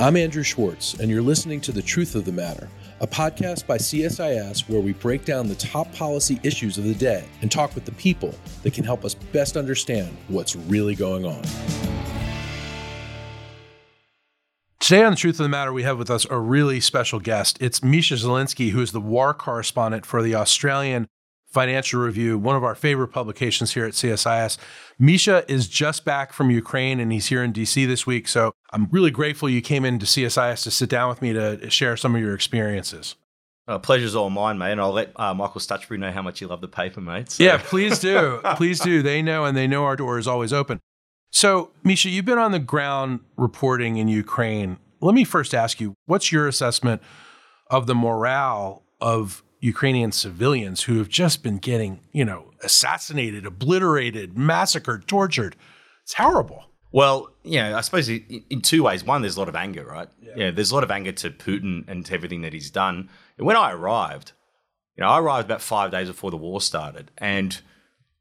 I'm Andrew Schwartz, and you're listening to The Truth of the Matter, a podcast by CSIS where we break down the top policy issues of the day and talk with the people that can help us best understand what's really going on. Today on The Truth of the Matter, we have with us a really special guest. It's Misha Zelinsky, who is the war correspondent for the Australian Financial Review, one of our favorite publications here at CSIS. Misha is just back from Ukraine and he's here in DC this week. So I'm really grateful you came into CSIS to sit down with me to share some of your experiences. Uh, pleasure's all mine, mate. And I'll let uh, Michael Stutchbury know how much you love the paper, mate. So. Yeah, please do. please do. They know and they know our door is always open. So, Misha, you've been on the ground reporting in Ukraine. Let me first ask you what's your assessment of the morale of Ukrainian civilians who have just been getting, you know, assassinated, obliterated, massacred, tortured. It's horrible. Well, you know, I suppose in two ways. One, there's a lot of anger, right? Yeah. Know, there's a lot of anger to Putin and to everything that he's done. And when I arrived, you know, I arrived about five days before the war started, and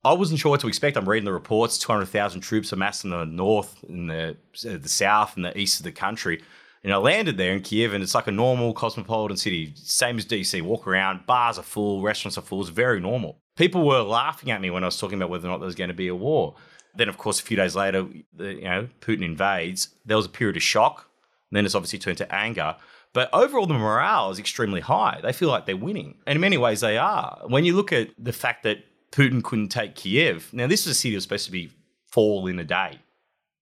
I wasn't sure what to expect. I'm reading the reports: 200,000 troops amassed in the north, in the uh, the south, and the east of the country. And I landed there in Kiev, and it's like a normal cosmopolitan city, same as DC. Walk around, bars are full, restaurants are full. It's very normal. People were laughing at me when I was talking about whether or not there was going to be a war. Then, of course, a few days later, you know, Putin invades. There was a period of shock. then it's obviously turned to anger. But overall, the morale is extremely high. They feel like they're winning. And in many ways, they are. When you look at the fact that Putin couldn't take Kiev, now, this is a city that was supposed to be fall in a day.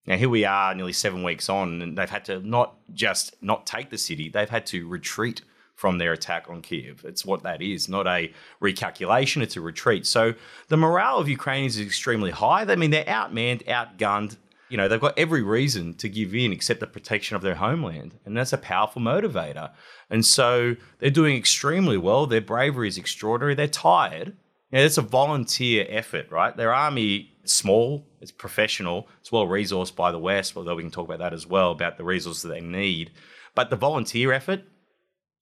Now here we are, nearly seven weeks on, and they've had to not just not take the city; they've had to retreat from their attack on Kiev. It's what that is, not a recalculation; it's a retreat. So the morale of Ukrainians is extremely high. I mean, they're outmanned, outgunned. You know, they've got every reason to give in except the protection of their homeland. And that's a powerful motivator. And so they're doing extremely well. Their bravery is extraordinary. They're tired. You know, it's a volunteer effort, right? Their army small, it's professional, it's well resourced by the West, although we can talk about that as well, about the resources that they need. But the volunteer effort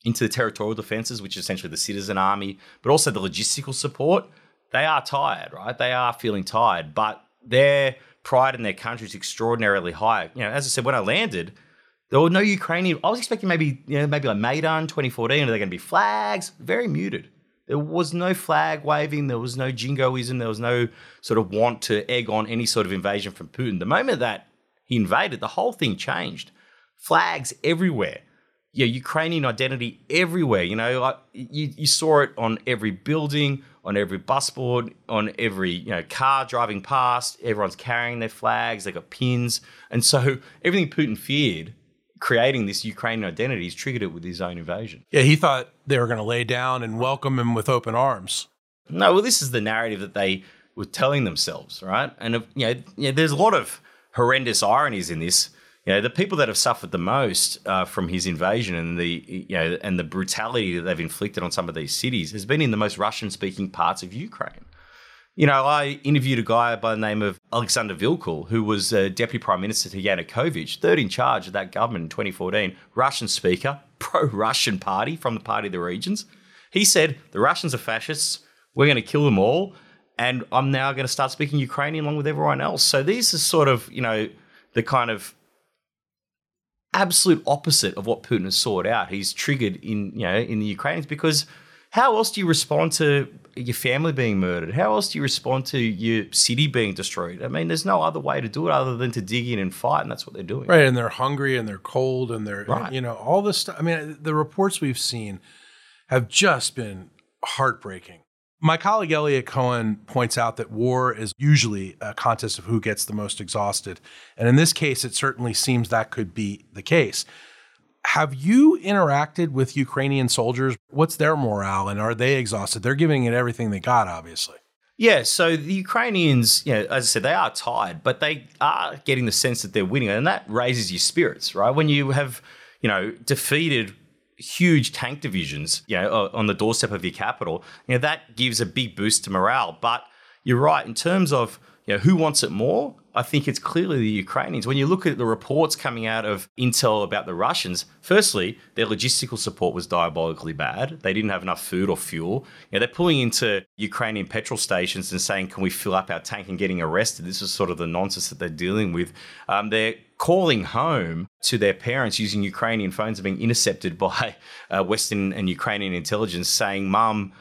into the territorial defences, which is essentially the citizen army, but also the logistical support, they are tired, right? They are feeling tired, but their pride in their country is extraordinarily high. You know, as I said, when I landed, there were no Ukrainian. I was expecting maybe, you know, maybe like Maidan 2014, are there going to be flags? Very muted. There was no flag waving, there was no jingoism, there was no sort of want to egg on any sort of invasion from Putin. The moment that he invaded, the whole thing changed. Flags everywhere. Yeah, Ukrainian identity everywhere. You know, like you, you saw it on every building, on every bus board, on every you know car driving past. Everyone's carrying their flags. They got pins, and so everything Putin feared creating this Ukrainian identity, he's triggered it with his own invasion. Yeah, he thought they were going to lay down and welcome him with open arms. No, well, this is the narrative that they were telling themselves, right? And you know, you know there's a lot of horrendous ironies in this. You know, the people that have suffered the most uh, from his invasion and the you know and the brutality that they've inflicted on some of these cities has been in the most Russian-speaking parts of Ukraine. You know, I interviewed a guy by the name of Alexander Vilkul, who was uh, Deputy Prime Minister to Yanukovych, third in charge of that government in 2014, Russian speaker, pro Russian party from the Party of the Regions. He said, The Russians are fascists. We're going to kill them all. And I'm now going to start speaking Ukrainian along with everyone else. So these are sort of, you know, the kind of absolute opposite of what Putin has sought out. He's triggered in, you know, in the Ukrainians because how else do you respond to your family being murdered? How else do you respond to your city being destroyed? I mean, there's no other way to do it other than to dig in and fight, and that's what they're doing. Right, and they're hungry and they're cold and they're right. you know all this stuff. I mean, the reports we've seen have just been heartbreaking. My colleague Eliot Cohen points out that war is usually a contest of who gets the most exhausted, and in this case, it certainly seems that could be the case. Have you interacted with Ukrainian soldiers? What's their morale and are they exhausted? They're giving it everything they got, obviously. Yeah, so the Ukrainians, you know, as I said, they are tired, but they are getting the sense that they're winning, and that raises your spirits, right? When you have, you know, defeated huge tank divisions, you know, on the doorstep of your capital, you know, that gives a big boost to morale. But you're right in terms of you know, who wants it more? I think it's clearly the Ukrainians. When you look at the reports coming out of Intel about the Russians, firstly, their logistical support was diabolically bad. They didn't have enough food or fuel. You know, they're pulling into Ukrainian petrol stations and saying, "Can we fill up our tank?" and getting arrested. This is sort of the nonsense that they're dealing with. Um, they're calling home to their parents using Ukrainian phones and being intercepted by uh, Western and Ukrainian intelligence saying, Mum,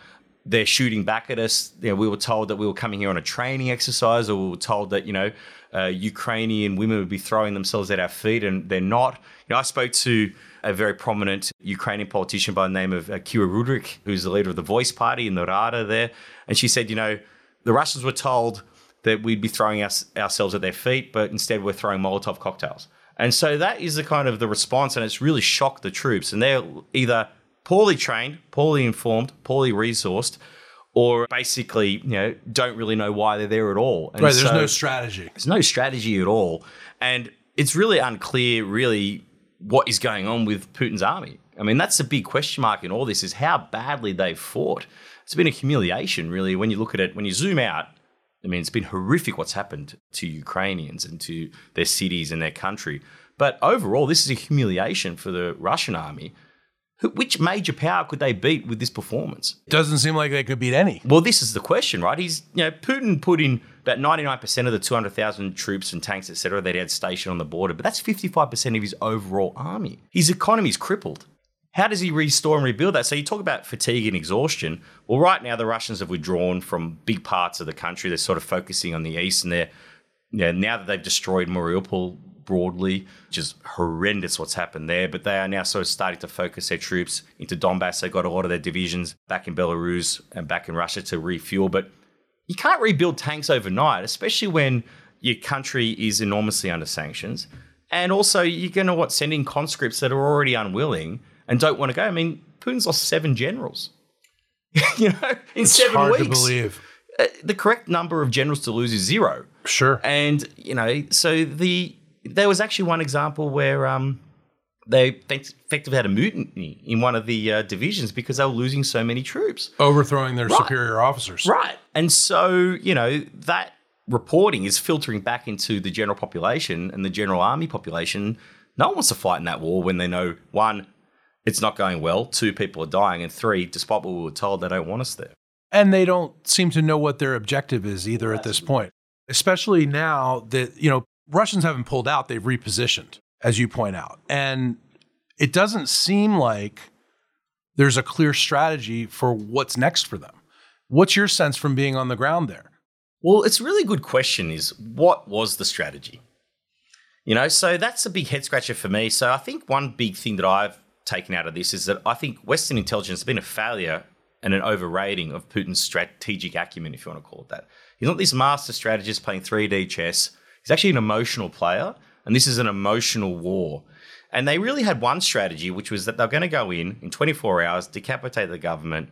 they're shooting back at us. You know, we were told that we were coming here on a training exercise, or we were told that, you know, uh, Ukrainian women would be throwing themselves at our feet, and they're not. You know, I spoke to a very prominent Ukrainian politician by the name of uh, Kira Rudik, who's the leader of the Voice Party in the Rada there. And she said, you know, the Russians were told that we'd be throwing us, ourselves at their feet, but instead we're throwing Molotov cocktails. And so that is the kind of the response, and it's really shocked the troops. And they're either poorly trained, poorly informed, poorly resourced, or basically, you know, don't really know why they're there at all. And right, there's so no strategy. There's no strategy at all. And it's really unclear, really, what is going on with Putin's army. I mean, that's the big question mark in all this is how badly they've fought. It's been a humiliation, really, when you look at it, when you zoom out I mean, it's been horrific what's happened to Ukrainians and to their cities and their country. But overall, this is a humiliation for the Russian army. Which major power could they beat with this performance? It doesn't seem like they could beat any. Well, this is the question, right? He's, you know, Putin put in about 99% of the 200,000 troops and tanks, etc., that he had stationed on the border, but that's 55% of his overall army. His economy's crippled. How does he restore and rebuild that? So you talk about fatigue and exhaustion. Well, right now the Russians have withdrawn from big parts of the country. They're sort of focusing on the east, and they're you know, now that they've destroyed Mariupol broadly, which is horrendous what's happened there. But they are now sort of starting to focus their troops into Donbass. They've got a lot of their divisions back in Belarus and back in Russia to refuel. But you can't rebuild tanks overnight, especially when your country is enormously under sanctions. And also, you're going to what send in conscripts that are already unwilling and don't want to go. I mean, Putin's lost seven generals. you know, in it's seven hard weeks. to believe. Uh, the correct number of generals to lose is zero. Sure. And you know, so the there was actually one example where um, they effectively had a mutiny in one of the uh, divisions because they were losing so many troops, overthrowing their right. superior officers. Right. And so you know that reporting is filtering back into the general population and the general army population. No one wants to fight in that war when they know one, it's not going well. Two, people are dying. And three, despite what we were told, they don't want us there. And they don't seem to know what their objective is either at this point, especially now that, you know, Russians haven't pulled out, they've repositioned, as you point out. And it doesn't seem like there's a clear strategy for what's next for them. What's your sense from being on the ground there? Well, it's a really good question is what was the strategy? You know, so that's a big head scratcher for me. So I think one big thing that I've taken out of this is that I think Western intelligence has been a failure and an overrating of Putin's strategic acumen, if you want to call it that. He's not this master strategist playing 3D chess. He's actually an emotional player, and this is an emotional war. And they really had one strategy, which was that they're going to go in in 24 hours, decapitate the government.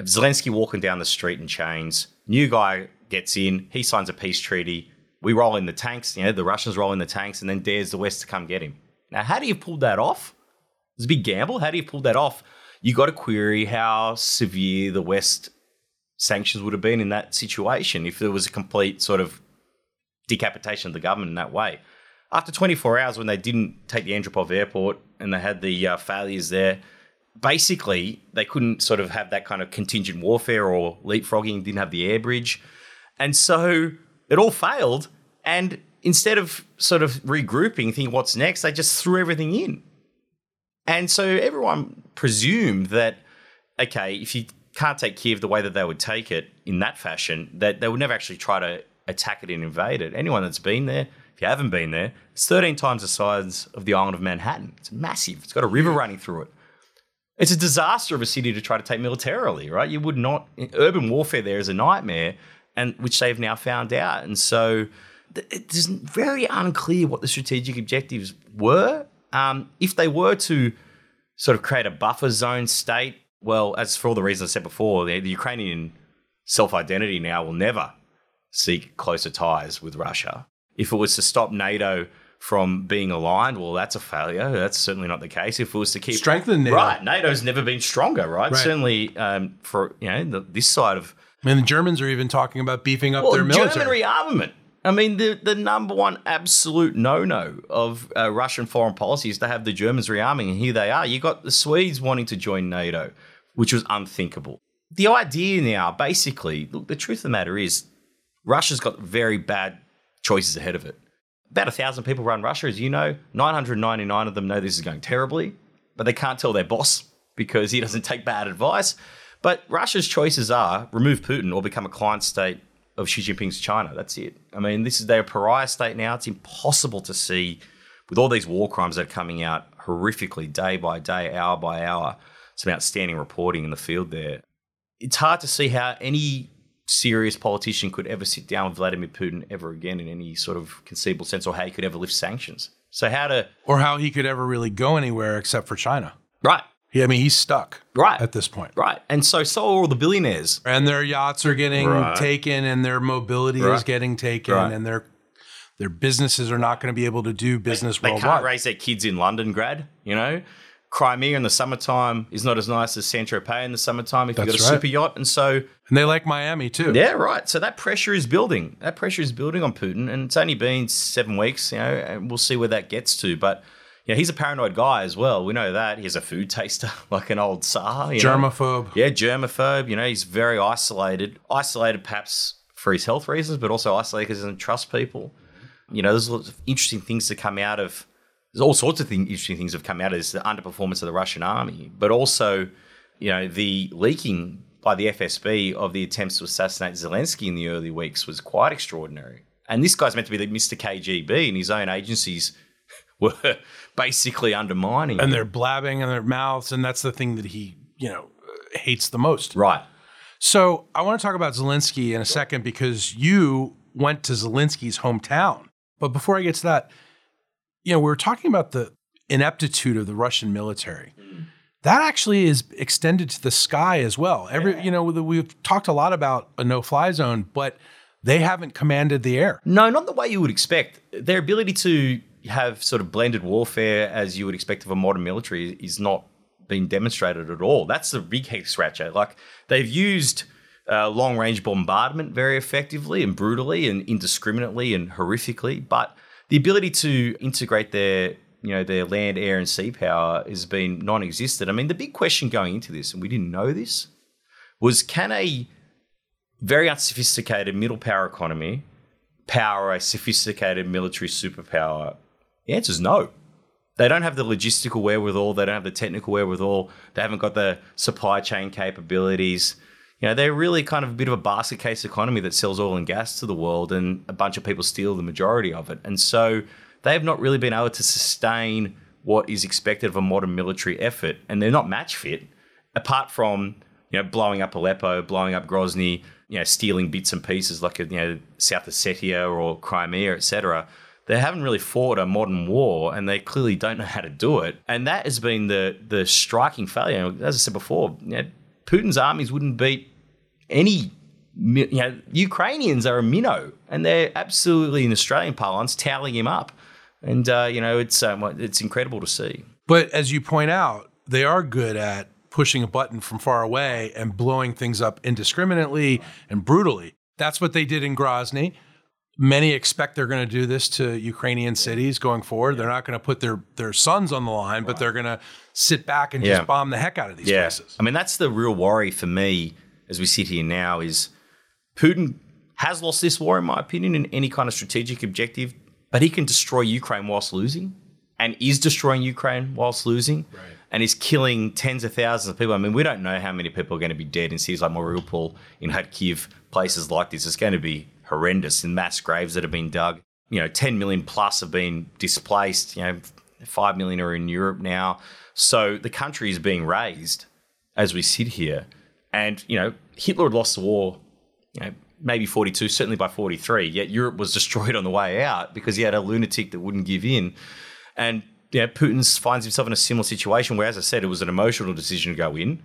Zelensky walking down the street in chains. New guy gets in, he signs a peace treaty. We roll in the tanks, you know, the Russians roll in the tanks, and then dares the West to come get him. Now, how do you pull that off? It's a big gamble. How do you pull that off? You got to query how severe the West sanctions would have been in that situation if there was a complete sort of decapitation of the government in that way. After 24 hours, when they didn't take the Antonov airport and they had the uh, failures there, basically they couldn't sort of have that kind of contingent warfare or leapfrogging, didn't have the air bridge. And so it all failed. And instead of sort of regrouping, thinking what's next, they just threw everything in. And so everyone presumed that, okay, if you can't take Kiev the way that they would take it in that fashion, that they would never actually try to attack it and invade it. Anyone that's been there, if you haven't been there, it's 13 times the size of the island of Manhattan. It's massive. It's got a river running through it. It's a disaster of a city to try to take militarily, right? You would not, urban warfare there is a nightmare, and which they've now found out. And so it's very unclear what the strategic objectives were um, if they were to sort of create a buffer zone state, well, as for all the reasons I said before, the, the Ukrainian self identity now will never seek closer ties with Russia. If it was to stop NATO from being aligned, well, that's a failure. That's certainly not the case. If it was to keep strengthen NATO, right? NATO's never been stronger, right? right. Certainly um, for you know the, this side of. I mean, the Germans are even talking about beefing up well, their military. German rearmament. I mean, the, the number one absolute no no of uh, Russian foreign policy is to have the Germans rearming, and here they are. You got the Swedes wanting to join NATO, which was unthinkable. The idea now, basically, look, the truth of the matter is, Russia's got very bad choices ahead of it. about a thousand people run Russia, as you know. 999 of them know this is going terribly, but they can't tell their boss because he doesn't take bad advice. But Russia's choices are remove Putin or become a client state of Xi Jinping's China. That's it. I mean, this is their pariah state now. It's impossible to see with all these war crimes that are coming out horrifically day by day, hour by hour. Some outstanding reporting in the field there. It's hard to see how any serious politician could ever sit down with Vladimir Putin ever again in any sort of conceivable sense, or how he could ever lift sanctions. So how to or how he could ever really go anywhere except for China. Right. Yeah, I mean he's stuck. Right. At this point. Right. And so so are all the billionaires. And their yachts are getting right. taken and their mobility right. is getting taken right. and their their businesses are not going to be able to do business they, worldwide. They can't raise their kids in London grad, you know? Crimea in the summertime is not as nice as Saint Tropez in the summertime if you've got a right. super yacht. And so. And they like Miami too. Yeah, right. So that pressure is building. That pressure is building on Putin. And it's only been seven weeks, you know, and we'll see where that gets to. But. Yeah, he's a paranoid guy as well. We know that. He's a food taster, like an old Tsar. germaphobe. Know? Yeah, germaphobe. You know, he's very isolated. Isolated perhaps for his health reasons, but also isolated because he doesn't trust people. You know, there's lots of interesting things to come out of there's all sorts of thing, interesting things have come out of this, the underperformance of the Russian army, but also, you know, the leaking by the FSB of the attempts to assassinate Zelensky in the early weeks was quite extraordinary. And this guy's meant to be the Mr. KGB, and his own agencies were basically undermining. And they're blabbing in their mouths, and that's the thing that he, you know, hates the most. Right. So I want to talk about Zelensky in a second because you went to Zelensky's hometown. But before I get to that, you know, we were talking about the ineptitude of the Russian military. That actually is extended to the sky as well. Every, you know, we've talked a lot about a no-fly zone, but they haven't commanded the air. No, not the way you would expect. Their ability to have sort of blended warfare as you would expect of a modern military is not being demonstrated at all. That's the big head scratcher. Like they've used uh, long range bombardment very effectively and brutally and indiscriminately and horrifically, but the ability to integrate their you know their land, air, and sea power has been non-existent. I mean, the big question going into this, and we didn't know this, was can a very unsophisticated middle power economy power a sophisticated military superpower? The answer is no. They don't have the logistical wherewithal. They don't have the technical wherewithal. They haven't got the supply chain capabilities you know, they're really kind of a bit of a basket case economy that sells oil and gas to the world, and a bunch of people steal the majority of it. And so they have not really been able to sustain what is expected of a modern military effort, and they're not match fit, apart from you know blowing up Aleppo, blowing up Grozny, you know, stealing bits and pieces like you know South Ossetia or Crimea, etc. They haven't really fought a modern war, and they clearly don't know how to do it. And that has been the the striking failure. As I said before, you know, Putin's armies wouldn't beat any you know Ukrainians are a minnow, and they're absolutely in Australian parlance toweling him up, and uh, you know it's um, it's incredible to see. But as you point out, they are good at pushing a button from far away and blowing things up indiscriminately and brutally. That's what they did in Grozny. Many expect they're going to do this to Ukrainian cities going forward. They're not going to put their their sons on the line, but they're going to sit back and yeah. just bomb the heck out of these yeah. places. I mean, that's the real worry for me as we sit here now is Putin has lost this war, in my opinion, in any kind of strategic objective, but he can destroy Ukraine whilst losing and is destroying Ukraine whilst losing right. and is killing tens of thousands of people. I mean, we don't know how many people are going to be dead in cities like Mariupol, in Kharkiv, places like this. It's going to be horrendous in mass graves that have been dug. You know, 10 million plus have been displaced. You know, 5 million are in Europe now. So the country is being razed as we sit here. And, you know, Hitler had lost the war, you know, maybe 42, certainly by 43, yet Europe was destroyed on the way out because he had a lunatic that wouldn't give in. And, you know, Putin finds himself in a similar situation where, as I said, it was an emotional decision to go in.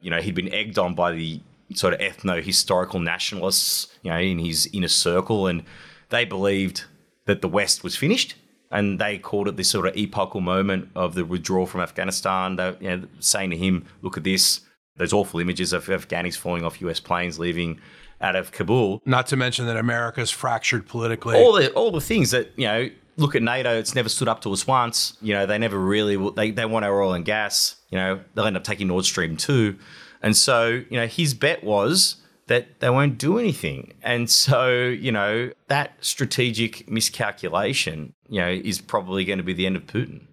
You know, he'd been egged on by the sort of ethno historical nationalists, you know, in his inner circle, and they believed that the West was finished. And they called it this sort of epochal moment of the withdrawal from Afghanistan. They, you know, saying to him, "Look at this those awful images of Afghanis falling off US planes leaving out of Kabul. Not to mention that America's fractured politically. All the all the things that you know. Look at NATO; it's never stood up to us once. You know, they never really they they want our oil and gas. You know, they'll end up taking Nord Stream two, and so you know his bet was that they won't do anything. And so, you know, that strategic miscalculation, you know, is probably going to be the end of Putin.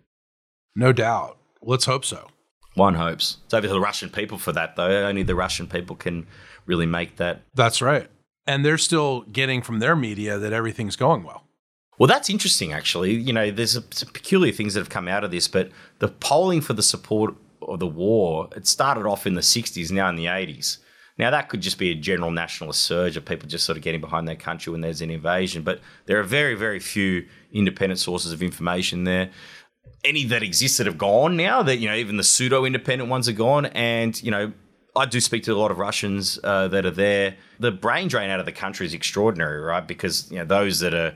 No doubt. Let's hope so. One hopes. It's over to the Russian people for that, though. Only the Russian people can really make that. That's right. And they're still getting from their media that everything's going well. Well, that's interesting, actually. You know, there's some peculiar things that have come out of this, but the polling for the support of the war, it started off in the 60s, now in the 80s. Now, that could just be a general nationalist surge of people just sort of getting behind their country when there's an invasion, but there are very, very few independent sources of information there. Any that existed have gone now, that, you know, even the pseudo independent ones are gone. And, you know, I do speak to a lot of Russians uh, that are there. The brain drain out of the country is extraordinary, right? Because, you know, those that are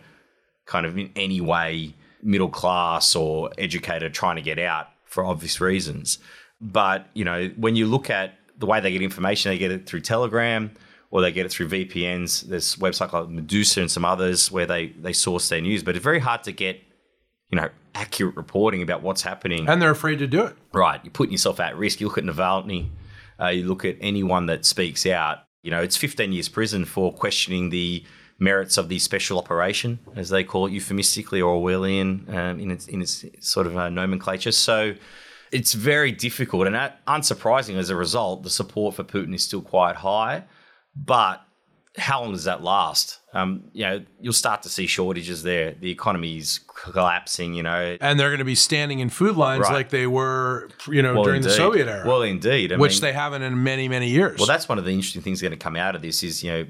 kind of in any way middle class or educated trying to get out for obvious reasons. But, you know, when you look at the way they get information, they get it through Telegram or they get it through VPNs. There's websites like Meduza and some others where they, they source their news, but it's very hard to get, you know, accurate reporting about what's happening. And they're afraid to do it. Right. You're putting yourself at risk. You look at Navalny, uh, you look at anyone that speaks out, you know, it's 15 years prison for questioning the merits of the special operation, as they call it euphemistically or Orwellian um, in, its, in its sort of uh, nomenclature. So it's very difficult. And unsurprising as a result, the support for Putin is still quite high. But how long does that last? Um, you know, you'll start to see shortages there. The economy is collapsing, you know. And they're going to be standing in food lines right. like they were, you know, well, during indeed. the Soviet era. Well, indeed. I which mean, they haven't in many, many years. Well, that's one of the interesting things going to come out of this is, you know,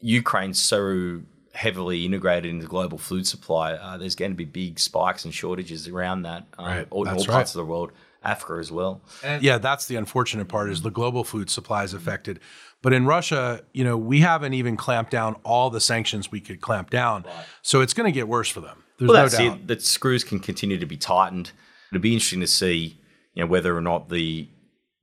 Ukraine's so heavily integrated into global food supply. Uh, there's going to be big spikes and shortages around that um, right. all, in all parts right. of the world. Africa as well. And yeah, that's the unfortunate part is the global food supply is affected. But in Russia, you know, we haven't even clamped down all the sanctions we could clamp down. Right. So it's going to get worse for them. There's well, no that's doubt. it. The screws can continue to be tightened. It'll be interesting to see, you know, whether or not the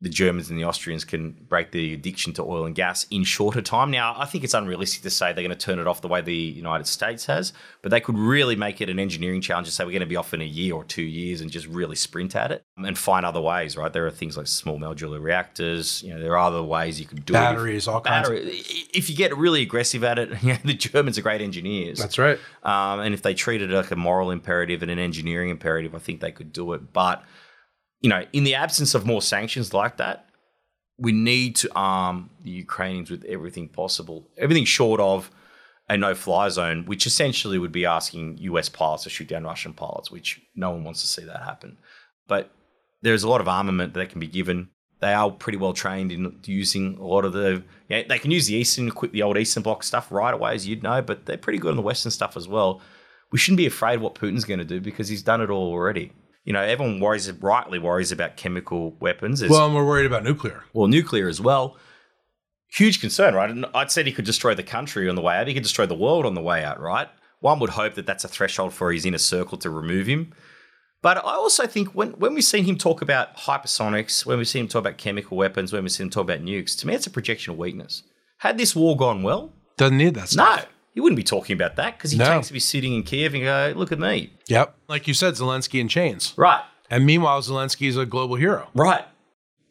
the Germans and the Austrians can break the addiction to oil and gas in shorter time. Now, I think it's unrealistic to say they're going to turn it off the way the United States has, but they could really make it an engineering challenge and say we're going to be off in a year or two years and just really sprint at it and find other ways, right? There are things like small modular reactors. You know, there are other ways you could do batteries, it. all battery, kinds. Of- if you get really aggressive at it, you know, the Germans are great engineers. That's right. Um, and if they treated it like a moral imperative and an engineering imperative, I think they could do it. But you know, in the absence of more sanctions like that, we need to arm the Ukrainians with everything possible, everything short of a no fly zone, which essentially would be asking US pilots to shoot down Russian pilots, which no one wants to see that happen. But there's a lot of armament that can be given. They are pretty well trained in using a lot of the. They can use the Eastern, the old Eastern Bloc stuff right away, as you'd know, but they're pretty good on the Western stuff as well. We shouldn't be afraid what Putin's going to do because he's done it all already you know, everyone worries, rightly worries about chemical weapons. well, and we're worried about nuclear. Well, nuclear as well. Huge concern, right? And I'd said he could destroy the country on the way out. He could destroy the world on the way out, right? One would hope that that's a threshold for his inner circle to remove him. But I also think when, when we've seen him talk about hypersonics, when we've seen him talk about chemical weapons, when we've seen him talk about nukes, to me, it's a projection of weakness. Had this war gone well, doesn't need that stuff. No, he wouldn't be talking about that because he no. takes to be sitting in Kiev and go, look at me. Yep. Like you said, Zelensky in chains. Right. And meanwhile, Zelensky is a global hero. Right.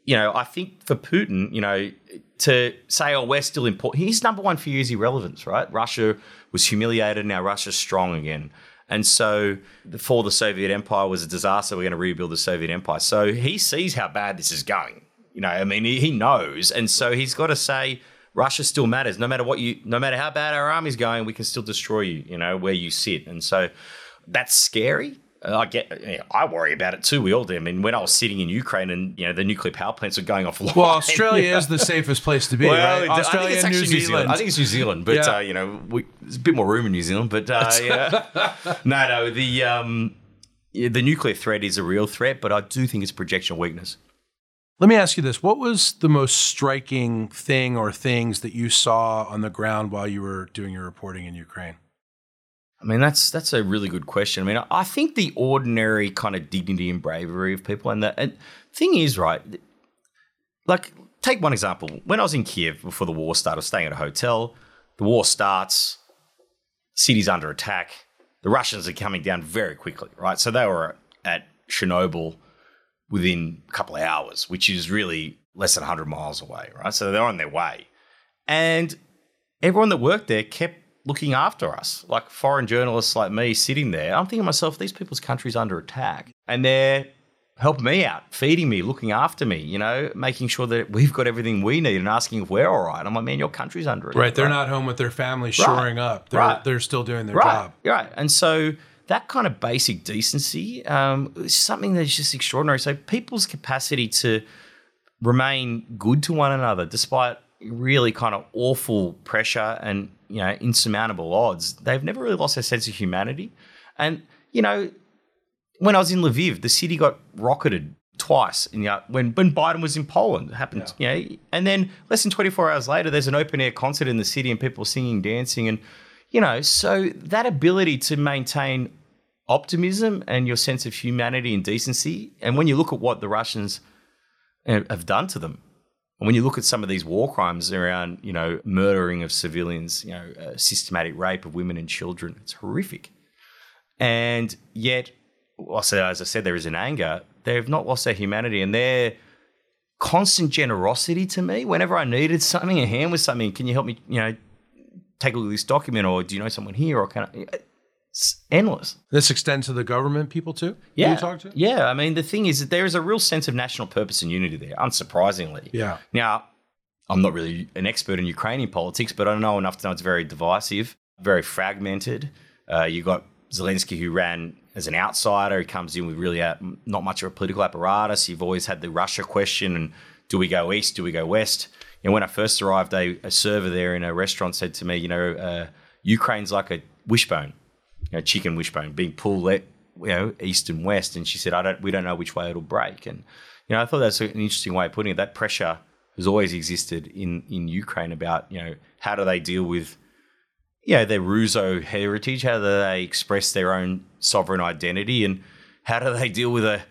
You know, I think for Putin, you know, to say, oh, we're still important, his number one fear is irrelevance, right? Russia was humiliated, now Russia's strong again. And so, before the Soviet Empire was a disaster, we're going to rebuild the Soviet Empire. So he sees how bad this is going. You know, I mean, he knows, and so he's got to say, Russia still matters. No matter what you, no matter how bad our army's going, we can still destroy you. You know where you sit, and so that's scary. I get, you know, I worry about it too. We all do. I mean, when I was sitting in Ukraine and you know the nuclear power plants are going offline. Well, Australia is the safest place to be. Well, right? Australia and New Zealand. New Zealand. I think it's New Zealand, but yeah. uh, you know, we, there's a bit more room in New Zealand. But uh, yeah, no, no, the um, the nuclear threat is a real threat, but I do think it's projection weakness. Let me ask you this: What was the most striking thing or things that you saw on the ground while you were doing your reporting in Ukraine? I mean, that's that's a really good question. I mean, I think the ordinary kind of dignity and bravery of people, and the and thing is, right? Like, take one example. When I was in Kiev before the war started, I was staying at a hotel. The war starts, city's under attack. The Russians are coming down very quickly, right? So they were at Chernobyl within a couple of hours, which is really less than 100 miles away, right? So they're on their way. And everyone that worked there kept looking after us, like foreign journalists like me sitting there. I'm thinking to myself, these people's country's under attack. And they're helping me out, feeding me, looking after me, you know, making sure that we've got everything we need and asking if we're all right. I'm like, man, your country's under attack. Right. They're right? not home with their family shoring right. up. They're, right. they're still doing their right. job. Right. And so that kind of basic decency um, is something that's just extraordinary. So people's capacity to remain good to one another despite really kind of awful pressure and you know insurmountable odds they've never really lost their sense of humanity and you know when i was in lviv the city got rocketed twice in the, when when biden was in poland it happened yeah. you know and then less than 24 hours later there's an open air concert in the city and people singing dancing and you know so that ability to maintain optimism and your sense of humanity and decency and when you look at what the russians have done to them. And when you look at some of these war crimes around, you know, murdering of civilians, you know, uh, systematic rape of women and children, it's horrific. And yet, also, as I said, there is an anger. They have not lost their humanity and their constant generosity to me. Whenever I needed something, a hand with something, can you help me, you know, take a look at this document or do you know someone here or can I? It's endless. This extends to the government people too? Yeah. You talk to? Yeah. I mean, the thing is that there is a real sense of national purpose and unity there, unsurprisingly. Yeah. Now, I'm not really an expert in Ukrainian politics, but I know enough to know it's very divisive, very fragmented. Uh, you got Zelensky who ran as an outsider. He comes in with really a, not much of a political apparatus. You've always had the Russia question and do we go east? Do we go west? And when I first arrived, a, a server there in a restaurant said to me, you know, uh, Ukraine's like a wishbone you know, chicken wishbone being pulled, you know, east and west. And she said, I don't, we don't know which way it'll break. And, you know, I thought that's an interesting way of putting it. That pressure has always existed in, in Ukraine about, you know, how do they deal with, you know, their Russo heritage? How do they express their own sovereign identity? And how do they deal with a,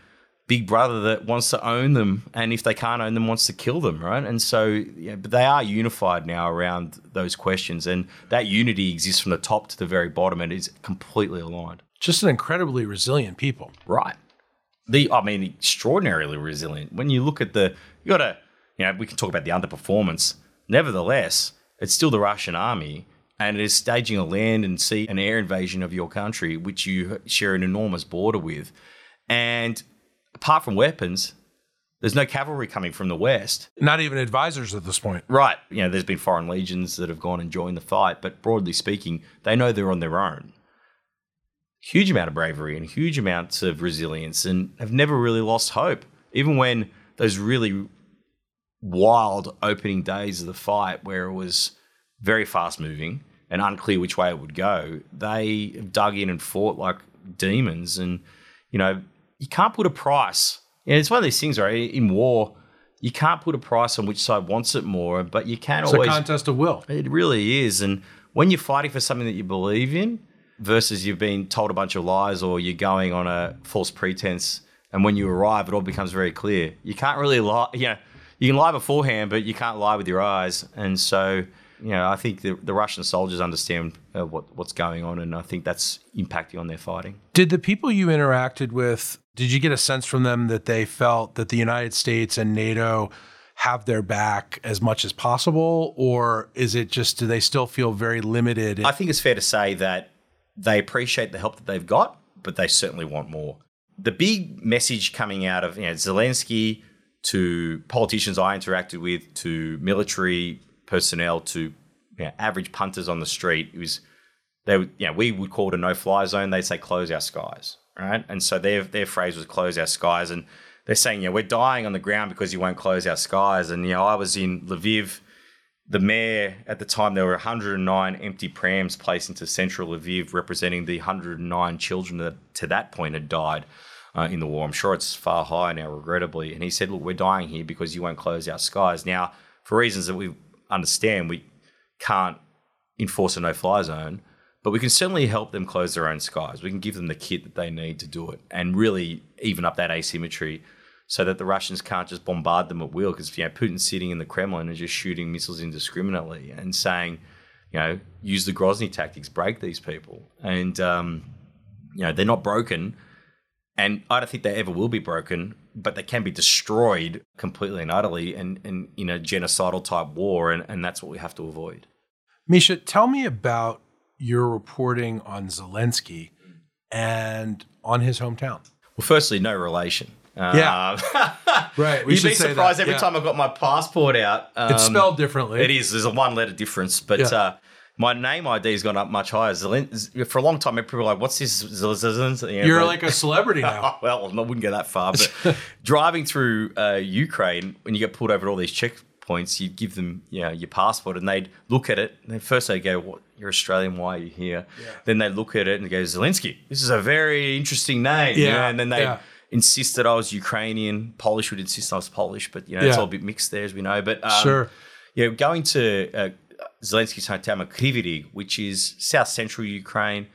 big brother that wants to own them and if they can't own them wants to kill them right? And so yeah, but they are unified now around those questions and that unity exists from the top to the very bottom and is completely aligned. Just an incredibly resilient people. Right. The i mean extraordinarily resilient. When you look at the you got to you know we can talk about the underperformance. Nevertheless it's still the russian army and it is staging a land and sea and air invasion of your country which you share an enormous border with. And apart from weapons, there's no cavalry coming from the west. Not even advisors at this point. Right. You know, there's been foreign legions that have gone and joined the fight, but broadly speaking, they know they're on their own. Huge amount of bravery and huge amounts of resilience and have never really lost hope. Even when those really wild opening days of the fight where it was very fast moving and unclear which way it would go, they dug in and fought like demons and you know you can't put a price. Yeah, it's one of these things, right? In war, you can't put a price on which side wants it more, but you can it's always. It's a contest of will. It really is. And when you're fighting for something that you believe in versus you've been told a bunch of lies or you're going on a false pretense, and when you arrive, it all becomes very clear. You can't really lie. You know, you can lie beforehand, but you can't lie with your eyes. And so you know, I think the, the Russian soldiers understand uh, what what's going on, and I think that's impacting on their fighting. Did the people you interacted with? Did you get a sense from them that they felt that the United States and NATO have their back as much as possible, or is it just do they still feel very limited? I think it's fair to say that they appreciate the help that they've got, but they certainly want more. The big message coming out of you know, Zelensky to politicians I interacted with, to military personnel to you know, average punters on the street. It was they you know, we would call it a no fly zone. They'd say close our skies, right? And so their their phrase was close our skies, and they're saying, you know, we're dying on the ground because you won't close our skies. And you know, I was in Lviv. The mayor at the time, there were 109 empty prams placed into central Lviv, representing the 109 children that to that point had died uh, in the war. I'm sure it's far higher now, regrettably. And he said, "Look, we're dying here because you won't close our skies." Now, for reasons that we understand we can't enforce a no fly zone, but we can certainly help them close their own skies. We can give them the kit that they need to do it and really even up that asymmetry so that the Russians can't just bombard them at will because you know Putin's sitting in the Kremlin and just shooting missiles indiscriminately and saying, you know, use the Grozny tactics, break these people, and um, you know they're not broken. And I don't think they ever will be broken, but they can be destroyed completely and utterly and, and in a genocidal type war. And, and that's what we have to avoid. Misha, tell me about your reporting on Zelensky and on his hometown. Well, firstly, no relation. Yeah. Uh, right. We You'd be surprised every yeah. time I got my passport out. Um, it's spelled differently. It is. There's a one letter difference. But yeah. uh, my name ID has gone up much higher. For a long time, people were like, "What's this?" You're like a celebrity now. well, I wouldn't go that far, but driving through uh, Ukraine, when you get pulled over at all these checkpoints, you give them, you know, your passport, and they'd look at it. And first they go, "What? You're Australian? Why are you here?" Yeah. Then they look at it and go, "Zelensky. This is a very interesting name." Yeah. You know? And then they. Yeah insist that I was Ukrainian. Polish would insist I was Polish, but you know, yeah. it's all a bit mixed there, as we know. But um, sure, yeah, going to uh, Zelensky's hometown, Kryvyi which is south central Ukraine,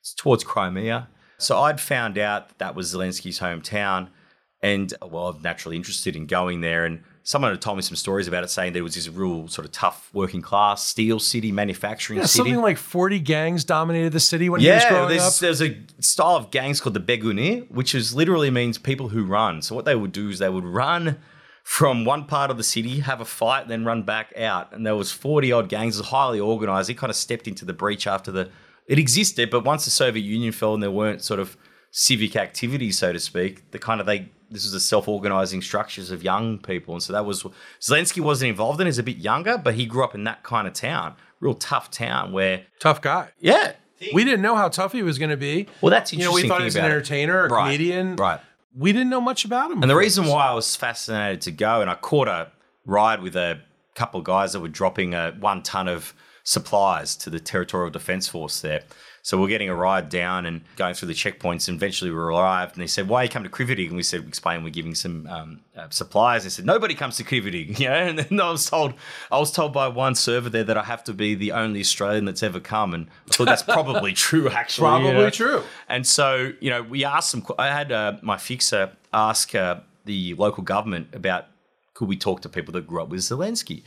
it's towards Crimea. So I'd found out that, that was Zelensky's hometown, and well, I'm naturally interested in going there and someone had told me some stories about it, saying there was this real sort of tough working class steel city, manufacturing yeah, city. Something like 40 gangs dominated the city when yeah, he was growing there's, up. there's a style of gangs called the Begunir, which is literally means people who run. So what they would do is they would run from one part of the city, have a fight, then run back out. And there was 40 odd gangs, it was highly organized. It kind of stepped into the breach after the it existed, but once the Soviet Union fell and there weren't sort of civic activities, so to speak, the kind of they this was the self-organizing structures of young people, and so that was Zelensky wasn't involved in. He's a bit younger, but he grew up in that kind of town, real tough town where tough guy. Yeah, we didn't know how tough he was going to be. Well, that's interesting. You know, we thought he was an entertainer, a right. comedian. Right. We didn't know much about him. And the reason why I was fascinated to go, and I caught a ride with a couple of guys that were dropping a one ton of supplies to the Territorial Defence Force there. So we're getting a ride down and going through the checkpoints. And eventually we arrived, and they said, "Why you come to Kryvyi?" And we said, We "Explain, we're giving some um, uh, supplies." They said, "Nobody comes to Kryvyi," you know. And then I was told, I was told by one server there that I have to be the only Australian that's ever come, and I thought that's probably true, actually. Probably you know? true. And so you know, we asked some. I had uh, my fixer ask uh, the local government about could we talk to people that grew up with Zelensky,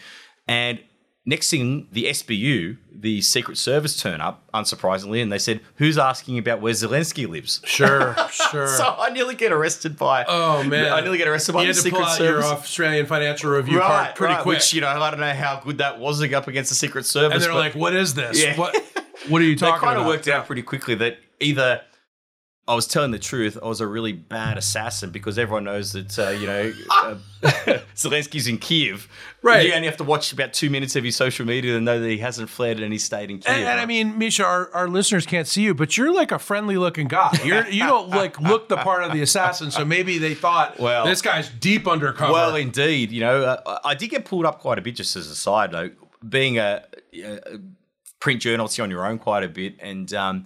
and Next thing, the SBU, the Secret Service, turn up, unsurprisingly, and they said, "Who's asking about where Zelensky lives?" Sure, sure. so I nearly get arrested by. Oh man, I nearly get arrested by you the Secret Service. Your Australian Financial Review right, part pretty right, quick. Which you know, I don't know how good that was up against the Secret Service. And they're like, "What is this? Yeah. What? What are you talking?" About? They kind of worked out pretty quickly that either I was telling the truth. I was a really bad assassin because everyone knows that uh, you know uh, Zelensky's in Kiev. Right. You only have to watch about two minutes of his social media to know that he hasn't fled and he stayed in Kiev. And, and I mean, Misha, our, our listeners can't see you, but you're like a friendly looking guy. You're you don't like look the part of the assassin. So maybe they thought, well, this guy's deep undercover. Well, indeed. You know, uh, I did get pulled up quite a bit. Just as a side note, being a, a print journalist, you're on your own quite a bit, and. Um,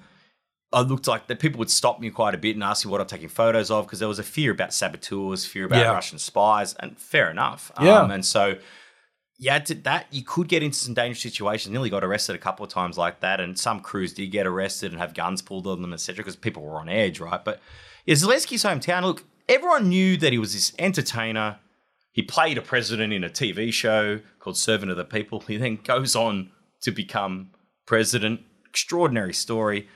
I looked like that people would stop me quite a bit and ask me what I'm taking photos of because there was a fear about saboteurs, fear about yeah. Russian spies, and fair enough. Yeah. Um, and so, yeah, that you could get into some dangerous situations. Nearly got arrested a couple of times like that, and some crews did get arrested and have guns pulled on them, etc. Because people were on edge, right? But yeah, Zelensky's hometown. Look, everyone knew that he was this entertainer. He played a president in a TV show called Servant of the People. He then goes on to become president. Extraordinary story.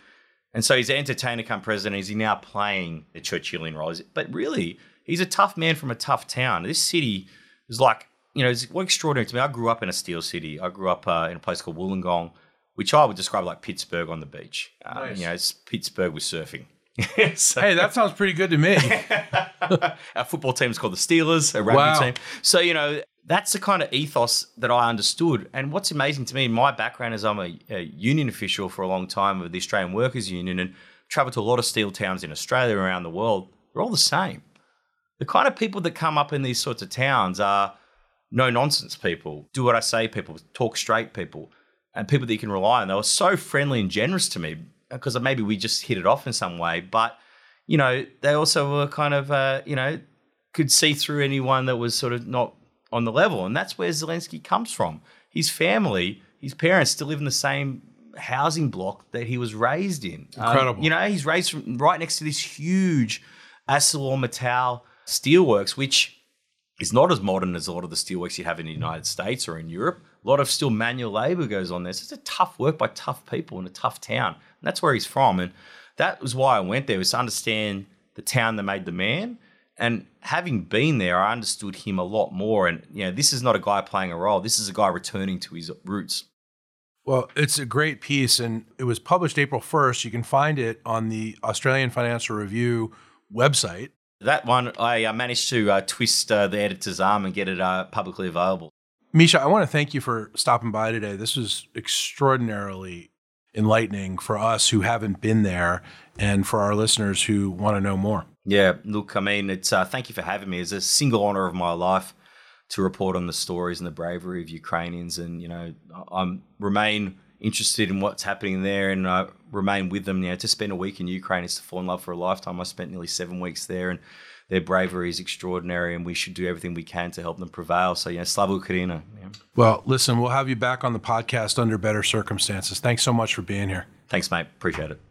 And so he's an entertainer come president. Is he now playing the Churchillian role? But really, he's a tough man from a tough town. This city is like, you know, it's what extraordinary to me. I grew up in a steel city. I grew up uh, in a place called Wollongong, which I would describe like Pittsburgh on the beach. Um, nice. You know, it's Pittsburgh with surfing. so, hey, that sounds pretty good to me. our football team is called the Steelers, a rugby wow. team. So, you know, that's the kind of ethos that I understood. And what's amazing to me, my background is I'm a, a, union official for a long time of the Australian Workers Union and traveled to a lot of steel towns in Australia around the world. They're all the same. The kind of people that come up in these sorts of towns are no nonsense people, do what I say people, talk straight people, and people that you can rely on. They were so friendly and generous to me because maybe we just hit it off in some way. But, you know, they also were kind of, uh, you know, could see through anyone that was sort of not on the level. And that's where Zelensky comes from. His family, his parents still live in the same housing block that he was raised in. Um, Incredible. Um, you know, he's raised from, right next to this huge ArcelorMittal steelworks, which is not as modern as a lot of the steelworks you have in the United States or in Europe. A lot of still manual labor goes on there. So it's a tough work by tough people in a tough town. And that's where he's from. And that was why I went there, was to understand the town that made the man. And having been there, I understood him a lot more. And you know, this is not a guy playing a role. This is a guy returning to his roots. Well, it's a great piece, and it was published April 1st. You can find it on the Australian Financial Review website. That one, I uh, managed to uh, twist uh, the editor's arm and get it uh, publicly available. Misha, I want to thank you for stopping by today. This was extraordinarily enlightening for us who haven't been there and for our listeners who want to know more. Yeah, look, I mean, it's uh, thank you for having me. It's a single honor of my life to report on the stories and the bravery of Ukrainians, and you know, I remain interested in what's happening there, and I remain with them. You know, to spend a week in Ukraine is to fall in love for a lifetime. I spent nearly seven weeks there, and their bravery is extraordinary, and we should do everything we can to help them prevail. So, yeah, Slava Ukraina. Yeah. Well, listen, we'll have you back on the podcast under better circumstances. Thanks so much for being here. Thanks, mate. Appreciate it.